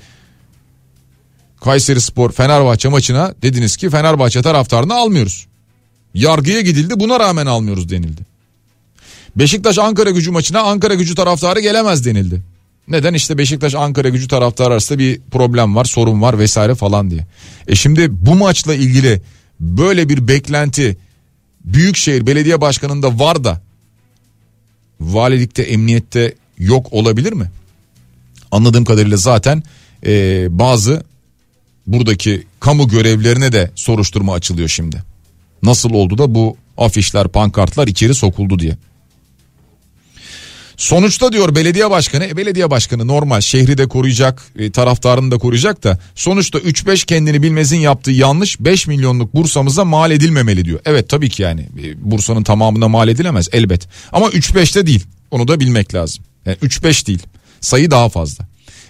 Kayseri Spor Fenerbahçe maçına dediniz ki Fenerbahçe taraftarını almıyoruz. Yargıya gidildi buna rağmen almıyoruz denildi. Beşiktaş Ankara gücü maçına Ankara gücü taraftarı gelemez denildi. Neden işte Beşiktaş Ankara gücü taraftarı arasında bir problem var sorun var vesaire falan diye. E şimdi bu maçla ilgili böyle bir beklenti Büyükşehir Belediye Başkanı'nda var da valilikte emniyette yok olabilir mi? Anladığım kadarıyla zaten e, bazı buradaki kamu görevlerine de soruşturma açılıyor şimdi. Nasıl oldu da bu afişler pankartlar içeri sokuldu diye. Sonuçta diyor belediye başkanı, e, belediye başkanı normal şehri de koruyacak, e, taraftarını da koruyacak da sonuçta 3-5 kendini bilmezin yaptığı yanlış 5 milyonluk Bursa'mıza mal edilmemeli diyor. Evet tabii ki yani e, Bursa'nın tamamına mal edilemez elbet ama 3-5'te değil onu da bilmek lazım. Yani 3-5 değil sayı daha fazla.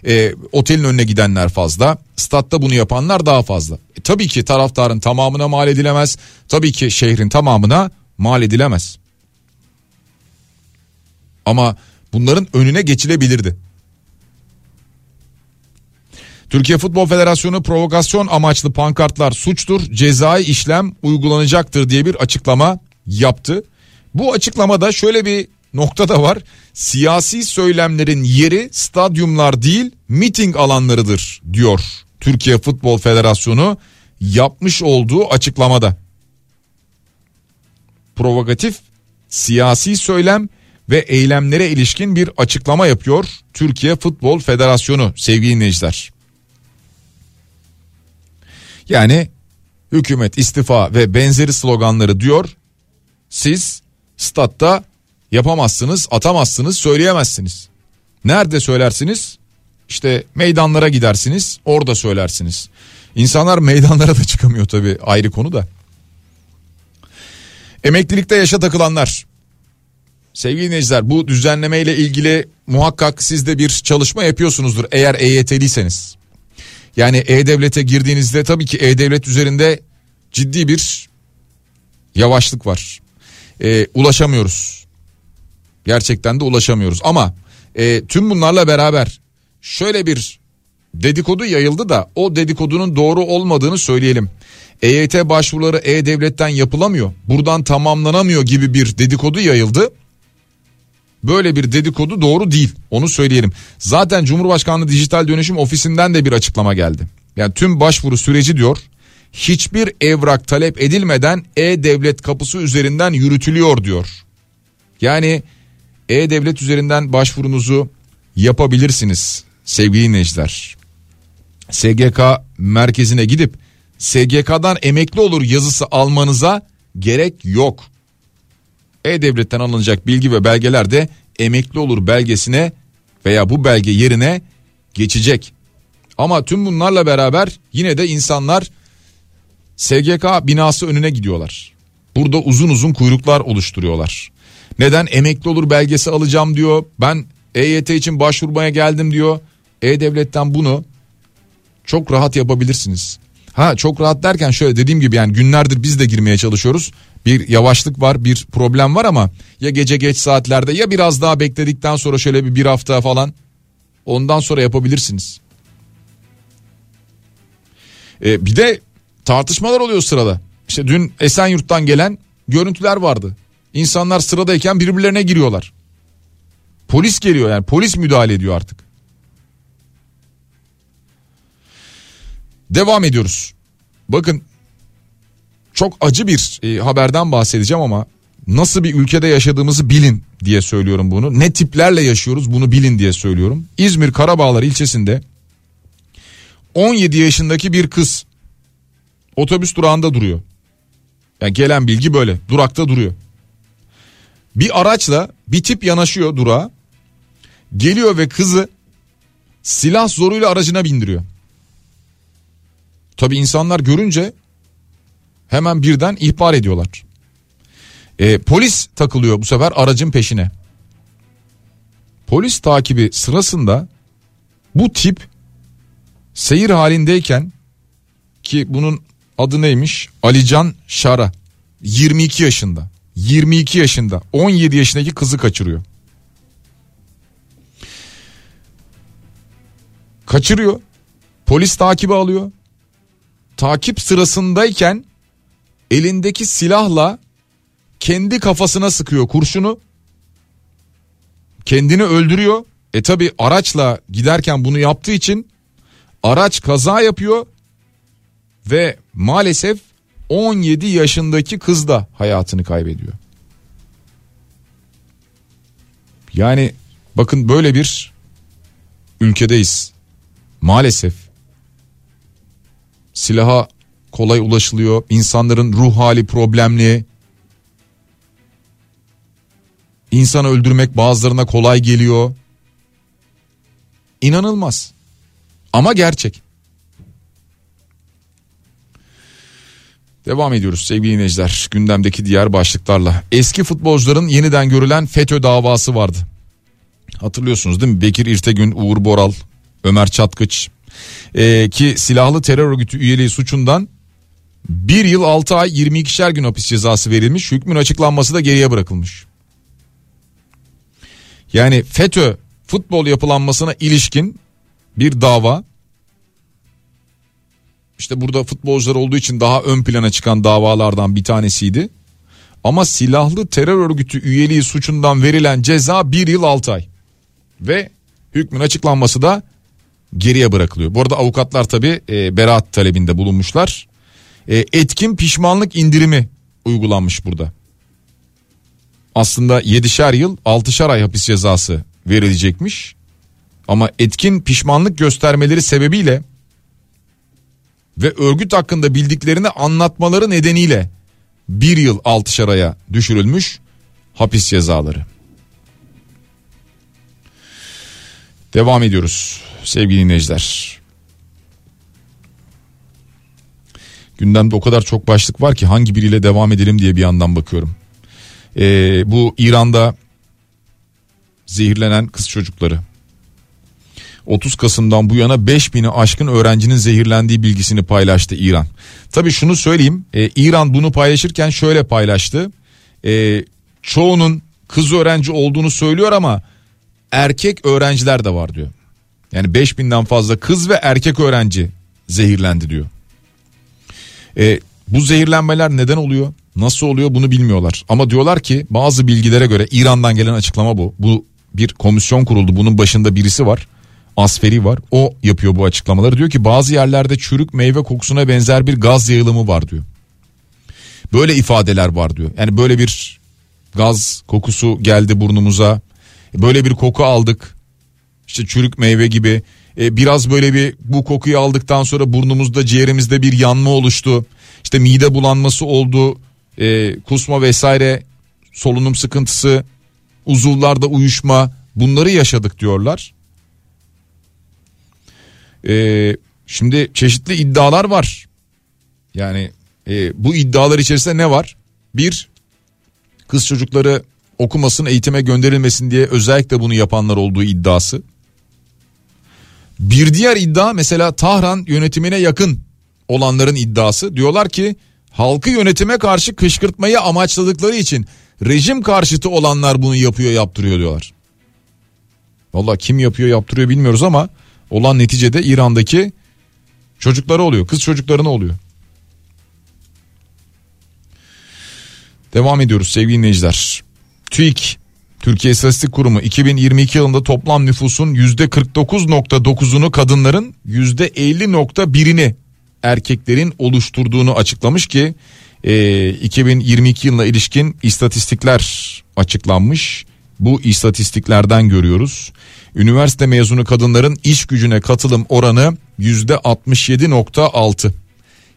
E, otelin önüne gidenler fazla. Statta bunu yapanlar daha fazla. E, tabii ki taraftarın tamamına mal edilemez. Tabii ki şehrin tamamına mal edilemez. Ama bunların önüne geçilebilirdi. Türkiye Futbol Federasyonu provokasyon amaçlı pankartlar suçtur, cezai işlem uygulanacaktır diye bir açıklama yaptı. Bu açıklamada şöyle bir nokta da var. Siyasi söylemlerin yeri stadyumlar değil miting alanlarıdır diyor Türkiye Futbol Federasyonu yapmış olduğu açıklamada. Provokatif siyasi söylem ve eylemlere ilişkin bir açıklama yapıyor Türkiye Futbol Federasyonu sevgili dinleyiciler. Yani hükümet istifa ve benzeri sloganları diyor. Siz statta yapamazsınız, atamazsınız, söyleyemezsiniz. Nerede söylersiniz? İşte meydanlara gidersiniz, orada söylersiniz. İnsanlar meydanlara da çıkamıyor tabii ayrı konu da. Emeklilikte yaşa takılanlar. Sevgili dinleyiciler bu düzenleme ile ilgili muhakkak siz de bir çalışma yapıyorsunuzdur eğer EYT'liyseniz. Yani E-Devlet'e girdiğinizde tabii ki E-Devlet üzerinde ciddi bir yavaşlık var. E, ulaşamıyoruz. Gerçekten de ulaşamıyoruz ama e, tüm bunlarla beraber şöyle bir dedikodu yayıldı da o dedikodunun doğru olmadığını söyleyelim. EYT başvuruları E-Devlet'ten yapılamıyor. Buradan tamamlanamıyor gibi bir dedikodu yayıldı. Böyle bir dedikodu doğru değil. Onu söyleyelim. Zaten Cumhurbaşkanlığı Dijital Dönüşüm Ofisi'nden de bir açıklama geldi. Yani tüm başvuru süreci diyor hiçbir evrak talep edilmeden e-devlet kapısı üzerinden yürütülüyor diyor. Yani e-devlet üzerinden başvurunuzu yapabilirsiniz sevgili dinleyiciler. SGK merkezine gidip SGK'dan emekli olur yazısı almanıza gerek yok. E-Devlet'ten alınacak bilgi ve belgeler de emekli olur belgesine veya bu belge yerine geçecek. Ama tüm bunlarla beraber yine de insanlar SGK binası önüne gidiyorlar. Burada uzun uzun kuyruklar oluşturuyorlar. Neden emekli olur belgesi alacağım diyor. Ben EYT için başvurmaya geldim diyor. E-Devlet'ten bunu çok rahat yapabilirsiniz. Ha çok rahat derken şöyle dediğim gibi yani günlerdir biz de girmeye çalışıyoruz. Bir yavaşlık var bir problem var ama ya gece geç saatlerde ya biraz daha bekledikten sonra şöyle bir bir hafta falan ondan sonra yapabilirsiniz. Ee, bir de tartışmalar oluyor sırada. İşte dün Esenyurt'tan gelen görüntüler vardı. İnsanlar sıradayken birbirlerine giriyorlar. Polis geliyor yani polis müdahale ediyor artık. Devam ediyoruz. Bakın çok acı bir e, haberden bahsedeceğim ama nasıl bir ülkede yaşadığımızı bilin diye söylüyorum bunu. Ne tiplerle yaşıyoruz bunu bilin diye söylüyorum. İzmir Karabağlar ilçesinde 17 yaşındaki bir kız otobüs durağında duruyor. Yani gelen bilgi böyle durakta duruyor. Bir araçla bir tip yanaşıyor durağa. Geliyor ve kızı silah zoruyla aracına bindiriyor. Tabi insanlar görünce hemen birden ihbar ediyorlar. E, polis takılıyor bu sefer aracın peşine. Polis takibi sırasında bu tip seyir halindeyken ki bunun adı neymiş? Alican Şara 22 yaşında. 22 yaşında 17 yaşındaki kızı kaçırıyor. Kaçırıyor. Polis takibi alıyor takip sırasındayken elindeki silahla kendi kafasına sıkıyor kurşunu. Kendini öldürüyor. E tabi araçla giderken bunu yaptığı için araç kaza yapıyor ve maalesef 17 yaşındaki kız da hayatını kaybediyor. Yani bakın böyle bir ülkedeyiz. Maalesef silaha kolay ulaşılıyor. İnsanların ruh hali problemli. İnsan öldürmek bazılarına kolay geliyor. İnanılmaz. Ama gerçek. Devam ediyoruz sevgili dinleyiciler gündemdeki diğer başlıklarla. Eski futbolcuların yeniden görülen FETÖ davası vardı. Hatırlıyorsunuz değil mi? Bekir İrtegün, Uğur Boral, Ömer Çatkıç, e, ki silahlı terör örgütü üyeliği suçundan 1 yıl 6 ay 22'şer gün hapis cezası verilmiş. Hükmün açıklanması da geriye bırakılmış. Yani FETÖ futbol yapılanmasına ilişkin bir dava. İşte burada futbolcular olduğu için daha ön plana çıkan davalardan bir tanesiydi. Ama silahlı terör örgütü üyeliği suçundan verilen ceza 1 yıl 6 ay. Ve hükmün açıklanması da geriye bırakılıyor. Bu arada avukatlar tabi e, beraat talebinde bulunmuşlar. E, etkin pişmanlık indirimi uygulanmış burada. Aslında 7'şer yıl 6'şer ay hapis cezası verilecekmiş. Ama etkin pişmanlık göstermeleri sebebiyle ve örgüt hakkında bildiklerini anlatmaları nedeniyle bir yıl 6'şer aya düşürülmüş hapis cezaları. Devam ediyoruz sevgili dinleyiciler. Gündemde o kadar çok başlık var ki hangi biriyle devam edelim diye bir yandan bakıyorum. Ee, bu İran'da zehirlenen kız çocukları. 30 Kasım'dan bu yana 5000'i aşkın öğrencinin zehirlendiği bilgisini paylaştı İran. Tabii şunu söyleyeyim e, İran bunu paylaşırken şöyle paylaştı. E, çoğunun kız öğrenci olduğunu söylüyor ama erkek öğrenciler de var diyor. Yani 5000'den fazla kız ve erkek öğrenci zehirlendi diyor. E, bu zehirlenmeler neden oluyor? Nasıl oluyor bunu bilmiyorlar. Ama diyorlar ki bazı bilgilere göre İran'dan gelen açıklama bu. Bu bir komisyon kuruldu. Bunun başında birisi var. Asferi var. O yapıyor bu açıklamaları. Diyor ki bazı yerlerde çürük meyve kokusuna benzer bir gaz yayılımı var diyor. Böyle ifadeler var diyor. Yani böyle bir gaz kokusu geldi burnumuza. Böyle bir koku aldık işte çürük meyve gibi e, biraz böyle bir bu kokuyu aldıktan sonra burnumuzda ciğerimizde bir yanma oluştu. İşte mide bulanması oldu, e, kusma vesaire, solunum sıkıntısı, uzuvlarda uyuşma bunları yaşadık diyorlar. E, şimdi çeşitli iddialar var. Yani e, bu iddialar içerisinde ne var? Bir, kız çocukları okumasın eğitime gönderilmesin diye özellikle bunu yapanlar olduğu iddiası. Bir diğer iddia mesela Tahran yönetimine yakın olanların iddiası. Diyorlar ki halkı yönetime karşı kışkırtmayı amaçladıkları için rejim karşıtı olanlar bunu yapıyor yaptırıyor diyorlar. Valla kim yapıyor yaptırıyor bilmiyoruz ama olan neticede İran'daki çocukları oluyor. Kız çocuklarına oluyor. Devam ediyoruz sevgili dinleyiciler. TÜİK Türkiye İstatistik Kurumu 2022 yılında toplam nüfusun %49.9'unu kadınların %50.1'ini erkeklerin oluşturduğunu açıklamış ki e, 2022 yılına ilişkin istatistikler açıklanmış. Bu istatistiklerden görüyoruz. Üniversite mezunu kadınların iş gücüne katılım oranı %67.6.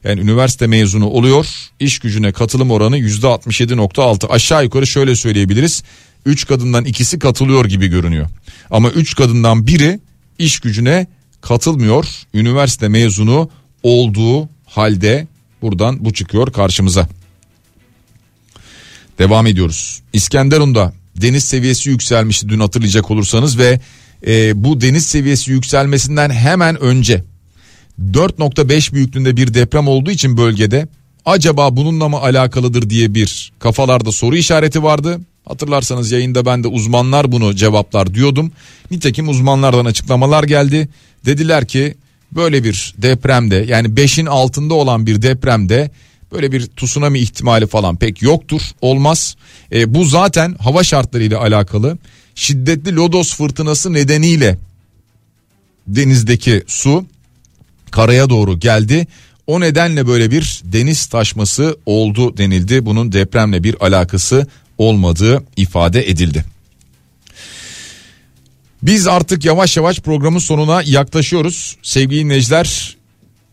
Yani üniversite mezunu oluyor iş gücüne katılım oranı %67.6 aşağı yukarı şöyle söyleyebiliriz 3 kadından ikisi katılıyor gibi görünüyor ama 3 kadından biri iş gücüne katılmıyor üniversite mezunu olduğu halde buradan bu çıkıyor karşımıza. Devam ediyoruz İskenderun'da deniz seviyesi yükselmişti dün hatırlayacak olursanız ve e, bu deniz seviyesi yükselmesinden hemen önce 4.5 büyüklüğünde bir deprem olduğu için bölgede acaba bununla mı alakalıdır diye bir kafalarda soru işareti vardı. Hatırlarsanız yayında ben de uzmanlar bunu cevaplar diyordum. Nitekim uzmanlardan açıklamalar geldi. Dediler ki böyle bir depremde yani 5'in altında olan bir depremde böyle bir tsunami ihtimali falan pek yoktur olmaz. E, bu zaten hava şartlarıyla alakalı şiddetli lodos fırtınası nedeniyle denizdeki su karaya doğru geldi. O nedenle böyle bir deniz taşması oldu denildi. Bunun depremle bir alakası olmadığı ifade edildi. Biz artık yavaş yavaş programın sonuna yaklaşıyoruz. Sevgili dinleyiciler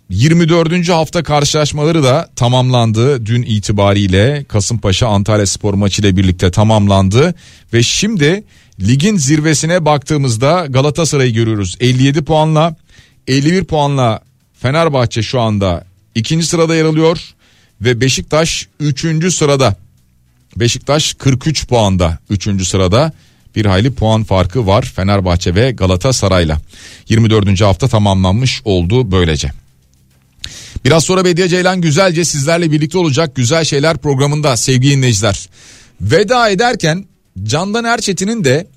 24. hafta karşılaşmaları da tamamlandı. Dün itibariyle Kasımpaşa Antalya Spor maçı ile birlikte tamamlandı. Ve şimdi ligin zirvesine baktığımızda Galatasaray'ı görüyoruz. 57 puanla 51 puanla Fenerbahçe şu anda ikinci sırada yer alıyor. Ve Beşiktaş 3. sırada. Beşiktaş 43 puanda 3. sırada bir hayli puan farkı var Fenerbahçe ve Galatasaray'la. 24. hafta tamamlanmış oldu böylece. Biraz sonra Bediye Ceylan güzelce sizlerle birlikte olacak güzel şeyler programında sevgili dinleyiciler. Veda ederken Candan Erçetin'in de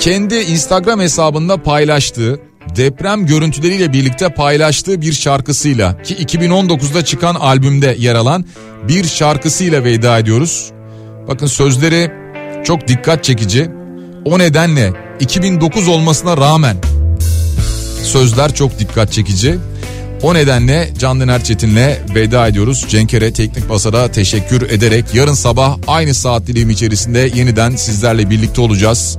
kendi Instagram hesabında paylaştığı deprem görüntüleriyle birlikte paylaştığı bir şarkısıyla ki 2019'da çıkan albümde yer alan bir şarkısıyla veda ediyoruz. Bakın sözleri çok dikkat çekici. O nedenle 2009 olmasına rağmen sözler çok dikkat çekici. O nedenle Candan Erçetin'le veda ediyoruz. Cenkere Teknik Basar'a teşekkür ederek yarın sabah aynı saat dilimi içerisinde yeniden sizlerle birlikte olacağız.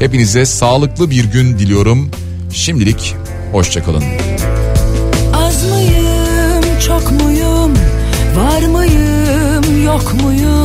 Hepinize sağlıklı bir gün diliyorum. Şimdilik hoşçakalın. Az mıyım, çok muyum, var mıyım, yok muyum,